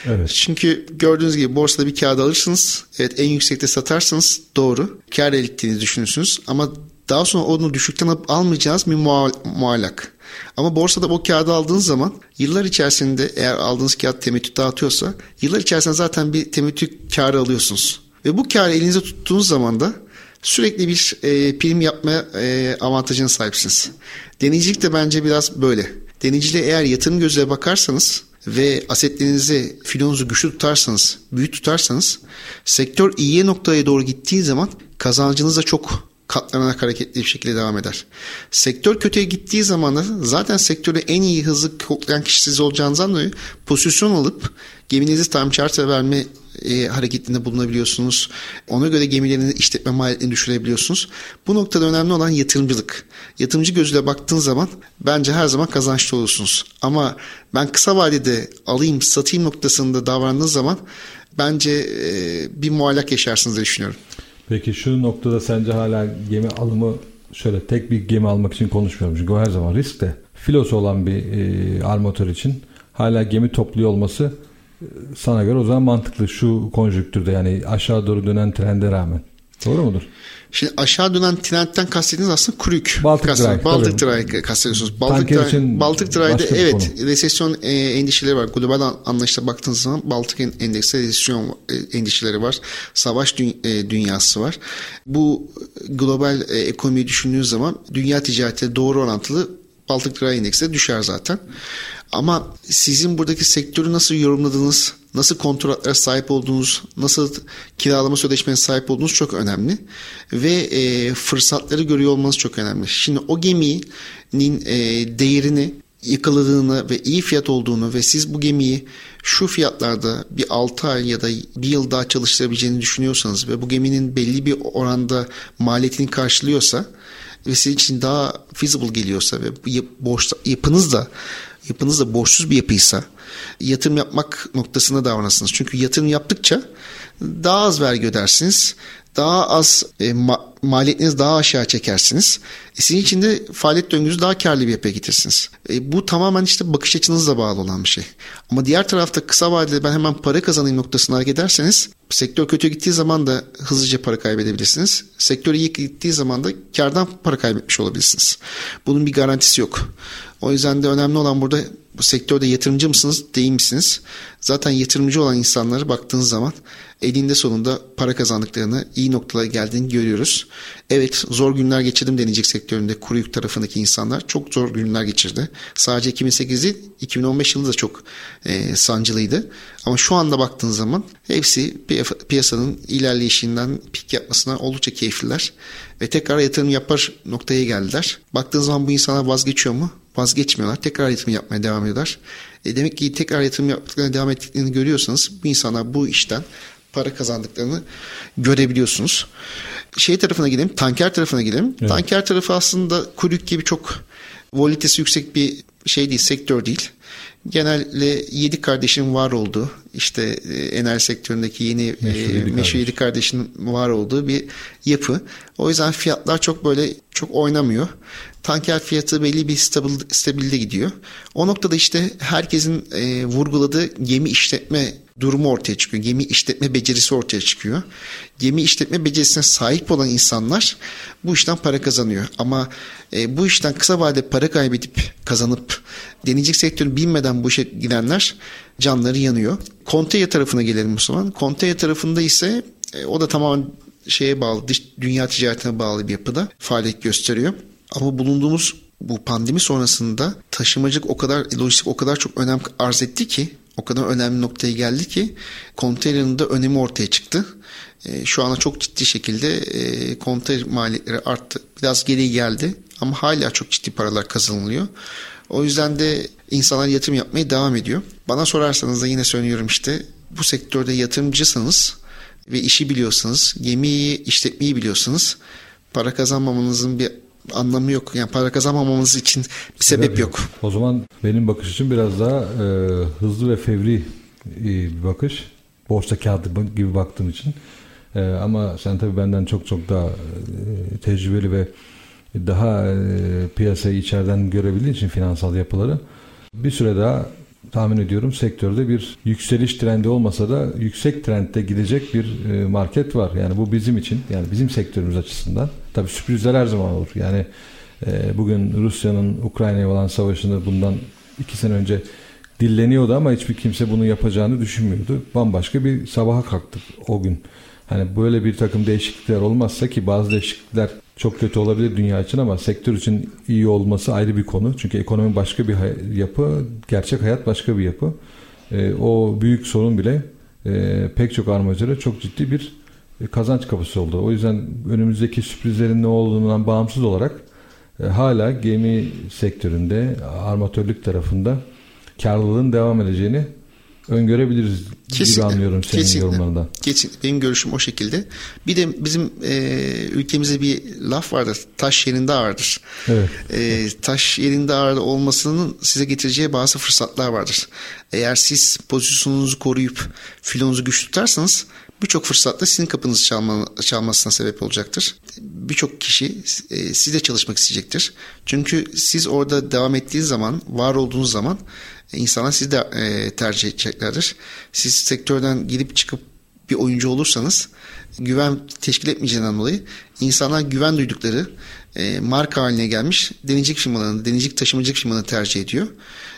Evet. Çünkü gördüğünüz gibi borsada bir kağıt alırsınız. Evet en yüksekte satarsınız doğru. Kar elde ettiğini düşünürsünüz ama daha sonra onu düşükten alıp almayacağınız bir muallak. Ama borsada o kağıdı aldığınız zaman yıllar içerisinde eğer aldığınız kağıt temettü dağıtıyorsa yıllar içerisinde zaten bir temettü karı alıyorsunuz. Ve bu karı elinize tuttuğunuz zaman da sürekli bir e, prim yapma e, avantajına sahipsiniz. Denizcilik de bence biraz böyle. Denizciliğe eğer yatırım gözüyle bakarsanız ve asetlerinizi, filonuzu güçlü tutarsanız, büyük tutarsanız sektör iyiye noktaya doğru gittiği zaman kazancınız da çok katlanarak hareketli bir şekilde devam eder. Sektör kötüye gittiği zaman da zaten sektörü en iyi hızlı koklayan kişi siz olacağınızdan dolayı pozisyon alıp geminizi tam charter verme e, hareketinde bulunabiliyorsunuz. Ona göre gemilerin işletme maliyetini düşürebiliyorsunuz. Bu noktada önemli olan yatırımcılık. Yatırımcı gözüyle baktığın zaman bence her zaman kazançlı olursunuz. Ama ben kısa vadede alayım satayım noktasında davrandığınız zaman bence e, bir muallak yaşarsınız diye düşünüyorum. Peki şu noktada sence hala gemi alımı şöyle tek bir gemi almak için konuşmuyorum. Çünkü o her zaman risk de. Filosu olan bir e, armatör için hala gemi topluyor olması e, sana göre o zaman mantıklı şu konjüktürde yani aşağı doğru dönen trende rağmen. Doğru mudur? Şimdi aşağı dönen trendten kastettiğiniz aslında kuruk. Baltık Dry. Baltık Dry kastediyorsunuz. Baltık Dry, için Baltık Dry'de evet konu. resesyon e, endişeleri var. Global anlayışta baktığınız zaman Baltık endeksinde resesyon e, endişeleri var. Savaş dü- e, dünyası var. Bu global e, ekonomiyi düşündüğünüz zaman dünya ticareti doğru orantılı Baltık Dry endeksi düşer zaten. Ama sizin buradaki sektörü nasıl yorumladığınız, nasıl kontratlara sahip olduğunuz, nasıl kiralama sözleşmeye sahip olduğunuz çok önemli. Ve e, fırsatları görüyor olmanız çok önemli. Şimdi o geminin e, değerini yakaladığını ve iyi fiyat olduğunu ve siz bu gemiyi şu fiyatlarda bir 6 ay ya da bir yıl daha çalıştırabileceğini düşünüyorsanız ve bu geminin belli bir oranda maliyetini karşılıyorsa ve sizin için daha feasible geliyorsa ve yapınız da yapınız da borçsuz bir yapıysa yatırım yapmak noktasında davranırsınız. Çünkü yatırım yaptıkça daha az vergi ödersiniz. Daha az e, ma- maliyetinizi daha aşağı çekersiniz. E, sizin için de faaliyet döngünüzü daha karlı bir yapıya getirirsiniz. E, bu tamamen işte bakış açınızla bağlı olan bir şey. Ama diğer tarafta kısa vadede ben hemen para kazanayım noktasına hareket ederseniz sektör kötü gittiği zaman da hızlıca para kaybedebilirsiniz. Sektör iyi gittiği zaman da kardan para kaybetmiş olabilirsiniz. Bunun bir garantisi yok. O yüzden de önemli olan burada bu sektörde yatırımcı mısınız değil misiniz? Zaten yatırımcı olan insanları baktığınız zaman elinde sonunda para kazandıklarını iyi noktalara geldiğini görüyoruz. Evet zor günler geçirdim deneyecek sektöründe kuru yük tarafındaki insanlar çok zor günler geçirdi. Sadece 2008 değil 2015 yılı da çok e, sancılıydı. Ama şu anda baktığınız zaman hepsi piyasanın ilerleyişinden pik yapmasına oldukça keyifliler. Ve tekrar yatırım yapar noktaya geldiler. Baktığınız zaman bu insanlar vazgeçiyor mu? Vazgeçmiyorlar. Tekrar yatırım yapmaya devam ediyorlar. E demek ki tekrar yatırım yaptıklarına devam ettiklerini görüyorsanız bu insanlar bu işten para kazandıklarını görebiliyorsunuz. Şey tarafına gidelim, tanker tarafına gidelim. Evet. Tanker tarafı aslında kulüp gibi çok volitesi yüksek bir şey değil, sektör değil. Genelde yedi kardeşin var olduğu, işte e, enerji sektöründeki yeni meşhur, e, yedi kardeşin var olduğu bir yapı. O yüzden fiyatlar çok böyle çok oynamıyor. Tanker fiyatı belli bir stabil, stabilde gidiyor. O noktada işte herkesin e, vurguladığı gemi işletme durumu ortaya çıkıyor. Gemi işletme becerisi ortaya çıkıyor. Gemi işletme becerisine sahip olan insanlar bu işten para kazanıyor. Ama e, bu işten kısa vadede para kaybedip kazanıp deneyecek sektörü bilmeden bu işe gidenler canları yanıyor. Konteyner tarafına gelelim o zaman. Konteyner tarafında ise e, o da tamamen şeye bağlı, dış dünya ticaretine bağlı bir yapıda faaliyet gösteriyor. Ama bulunduğumuz bu pandemi sonrasında taşımacılık o kadar, lojistik o kadar çok önem arz etti ki o kadar önemli noktaya geldi ki konteynerin de önemi ortaya çıktı. E, şu anda çok ciddi şekilde e, konteyner maliyetleri arttı. Biraz geri geldi ama hala çok ciddi paralar kazanılıyor. O yüzden de insanlar yatırım yapmaya devam ediyor. Bana sorarsanız da yine söylüyorum işte bu sektörde yatırımcısınız ve işi biliyorsanız, gemiyi işletmeyi biliyorsanız para kazanmamanızın bir anlamı yok. Yani para kazanmamamız için bir sebep, sebep yok. yok. O zaman benim bakış için biraz daha e, hızlı ve fevri e, bir bakış. Borsa kağıdı gibi baktığım için. E, ama sen tabii benden çok çok daha e, tecrübeli ve daha e, piyasayı içeriden görebildiğin için finansal yapıları bir süre daha tahmin ediyorum sektörde bir yükseliş trendi olmasa da yüksek trendde gidecek bir e, market var. Yani bu bizim için yani bizim sektörümüz açısından. Tabii sürprizler her zaman olur. Yani e, bugün Rusya'nın Ukrayna'ya olan savaşını bundan iki sene önce dilleniyordu ama hiçbir kimse bunu yapacağını düşünmüyordu. Bambaşka bir sabaha kalktık o gün. Hani böyle bir takım değişiklikler olmazsa ki bazı değişiklikler çok kötü olabilir dünya için ama sektör için iyi olması ayrı bir konu. Çünkü ekonomi başka bir yapı, gerçek hayat başka bir yapı. E, o büyük sorun bile e, pek çok armacıra çok ciddi bir e, kazanç kapısı oldu. O yüzden önümüzdeki sürprizlerin ne olduğundan bağımsız olarak e, hala gemi sektöründe, armatörlük tarafında karlılığın devam edeceğini öngörebiliriz kesinlikle, gibi anlıyorum senin kesinlikle, yorumlarından. Kesinlikle. Benim görüşüm o şekilde. Bir de bizim e, ülkemizde bir laf vardır. Taş yerinde ağırdır. Evet. E, taş yerinde ağır olmasının size getireceği bazı fırsatlar vardır. Eğer siz pozisyonunuzu koruyup filonuzu güç tutarsanız birçok fırsatta sizin kapınızı çalma, çalmasına sebep olacaktır. Birçok kişi e, sizle çalışmak isteyecektir. Çünkü siz orada devam ettiğiniz zaman, var olduğunuz zaman insanlar sizi de e, tercih edeceklerdir. Siz sektörden gidip çıkıp bir oyuncu olursanız güven teşkil etmeyeceğinden dolayı insanlar güven duydukları e, marka haline gelmiş denizcilik firmalarını, denizcilik taşımacılık firmalarını tercih ediyor.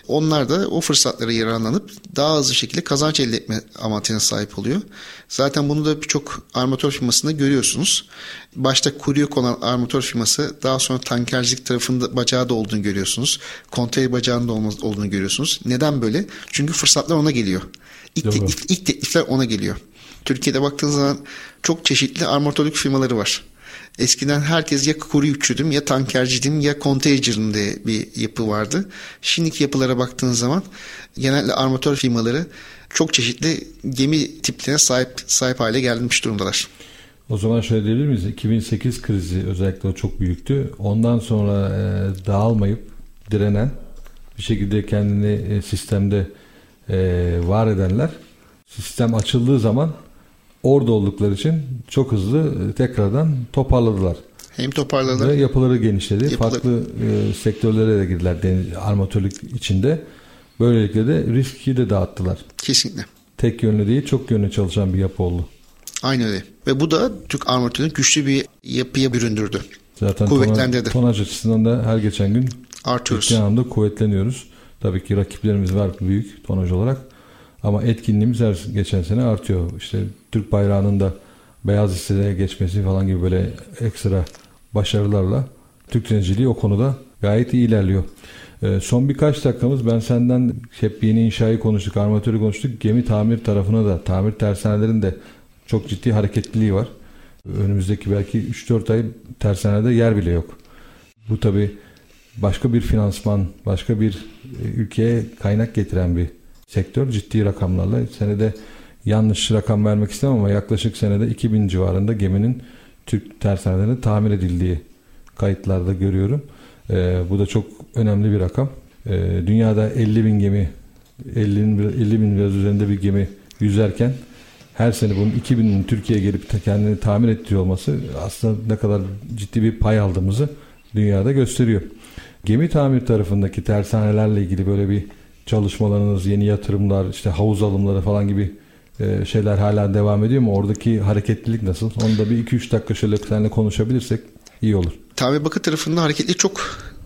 Onlar da o fırsatlara yararlanıp daha hızlı şekilde kazanç elde etme avantajına sahip oluyor. Zaten bunu da birçok armatör firmasında görüyorsunuz. Başta kurye konan armatör firması daha sonra tankercilik tarafında bacağı da olduğunu görüyorsunuz. Konteyner bacağının da olduğunu görüyorsunuz. Neden böyle? Çünkü fırsatlar ona geliyor. İlk, teklif, ilk teklifler ona geliyor. Türkiye'de baktığınız zaman çok çeşitli armatörlük firmaları var. Eskiden herkes ya kuru yükçüdüm ya tankercidim ya konteynercim diye bir yapı vardı. Şimdiki yapılara baktığın zaman genelde armatör firmaları çok çeşitli gemi tiplerine sahip sahip hale gelmiş durumdalar. O zaman şöyle diyebilir miyiz? 2008 krizi özellikle çok büyüktü. Ondan sonra e, dağılmayıp direnen bir şekilde kendini e, sistemde e, var edenler sistem açıldığı zaman orada oldukları için çok hızlı e, tekrardan toparladılar. Hem toparladılar. Ve yapıları genişledi. Yapıları... Farklı e, sektörlere de girdiler deniz, armatörlük içinde. Böylelikle de riski de dağıttılar. Kesinlikle. Tek yönlü değil çok yönlü çalışan bir yapı oldu. Aynen öyle. Ve bu da Türk armatörünü güçlü bir yapıya büründürdü. Zaten kuvvetlendirdi. Tonaj, tonaj açısından da her geçen gün artıyoruz. Ciddi anlamda kuvvetleniyoruz. Tabii ki rakiplerimiz var büyük tonaj olarak. Ama etkinliğimiz her geçen sene artıyor. İşte Türk bayrağının da beyaz listeye geçmesi falan gibi böyle ekstra başarılarla Türk denizciliği o konuda gayet iyi ilerliyor. Ee, son birkaç dakikamız ben senden hep yeni inşayı konuştuk, armatörü konuştuk. Gemi tamir tarafına da, tamir tersanelerin de çok ciddi hareketliliği var. Önümüzdeki belki 3-4 ay tersanede yer bile yok. Bu tabi başka bir finansman, başka bir e, ülkeye kaynak getiren bir sektör ciddi rakamlarla senede yanlış rakam vermek istemem ama yaklaşık senede 2000 civarında geminin Türk tersanelerinde tamir edildiği kayıtlarda görüyorum. E, bu da çok önemli bir rakam. E, dünyada 50 bin gemi 50 bin, 50 bin biraz üzerinde bir gemi yüzerken her sene bunun 2000'in Türkiye'ye gelip kendini tamir ettiriyor olması aslında ne kadar ciddi bir pay aldığımızı dünyada gösteriyor. Gemi tamir tarafındaki tersanelerle ilgili böyle bir çalışmalarınız, yeni yatırımlar, işte havuz alımları falan gibi e, şeyler hala devam ediyor mu? Oradaki hareketlilik nasıl? Onu da bir 2-3 dakika şöyle seninle konuşabilirsek iyi olur. Tamir bakı tarafında hareketlilik çok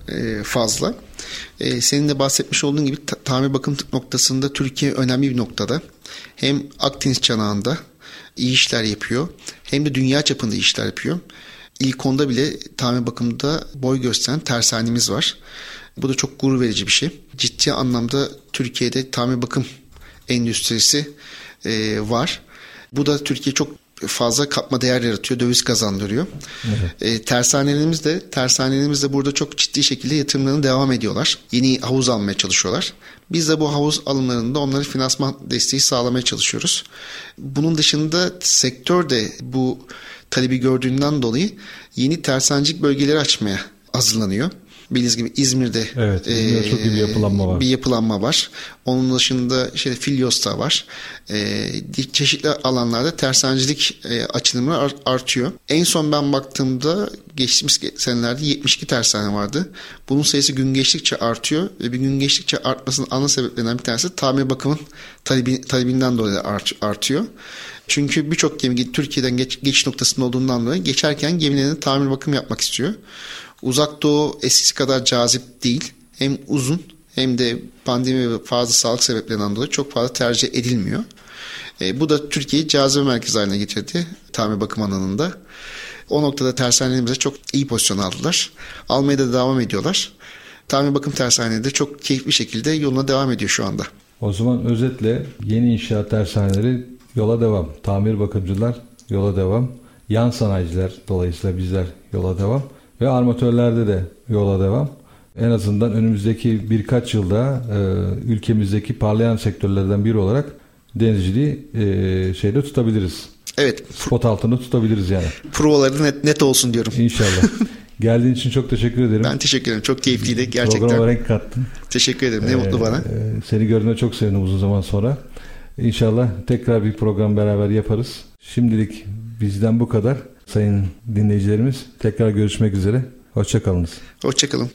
e, fazla. E, senin de bahsetmiş olduğun gibi tamir bakım noktasında Türkiye önemli bir noktada. Hem Akdeniz çanağında iyi işler yapıyor hem de dünya çapında işler yapıyor. İlk onda bile tamir bakımında boy gösteren tersanemiz var. Bu da çok gurur verici bir şey. Ciddi anlamda Türkiye'de tamir bakım endüstrisi e, var. Bu da Türkiye çok fazla katma değer yaratıyor, döviz kazandırıyor. Evet. E, tersanelerimiz de tersanelerimiz de burada çok ciddi şekilde yatırımlarını devam ediyorlar. Yeni havuz almaya çalışıyorlar. Biz de bu havuz alımlarında onlara finansman desteği sağlamaya çalışıyoruz. Bunun dışında sektör de bu talebi gördüğünden dolayı yeni tersanecik bölgeleri açmaya hazırlanıyor. Bildiğiniz gibi İzmir'de evet, İzmir'de çok iyi bir yapılanma var. Bir yapılanma var. Onun dışında işte Filyos'ta var. E, çeşitli alanlarda tersanecilik e, açılımı artıyor. En son ben baktığımda geçtiğimiz senelerde 72 tersane vardı. Bunun sayısı gün geçtikçe artıyor ve bir gün geçtikçe artmasının ana sebeplerinden bir tanesi tamir bakımın talebi, talebinden dolayı art, artıyor. Çünkü birçok gemi Türkiye'den geç, geçiş noktasında olduğundan dolayı geçerken gemilerine tamir bakım yapmak istiyor. Uzak Doğu eskisi kadar cazip değil. Hem uzun hem de pandemi ve fazla sağlık sebeplerinden dolayı çok fazla tercih edilmiyor. E, bu da Türkiye'yi cazibe merkezi haline getirdi tamir bakım alanında. O noktada tersanelerimize çok iyi pozisyon aldılar. Almaya da devam ediyorlar. Tamir bakım tersaneleri çok keyifli şekilde yoluna devam ediyor şu anda. O zaman özetle yeni inşaat tersaneleri yola devam. Tamir bakımcılar yola devam. Yan sanayiciler dolayısıyla bizler yola devam. Ve armatörlerde de yola devam. En azından önümüzdeki birkaç yılda e, ülkemizdeki parlayan sektörlerden biri olarak denizciliği e, şeyde tutabiliriz. Evet. Spot altında tutabiliriz yani. Provaları net, net olsun diyorum. İnşallah. Geldiğin için çok teşekkür ederim. Ben teşekkür ederim. Çok keyifliydi gerçekten. Programa renk kattın. Teşekkür ederim. Ne ee, mutlu bana. Seni gördüğüme çok sevindim uzun zaman sonra. İnşallah tekrar bir program beraber yaparız. Şimdilik bizden bu kadar sayın dinleyicilerimiz. Tekrar görüşmek üzere. Hoşçakalınız. Hoşçakalın.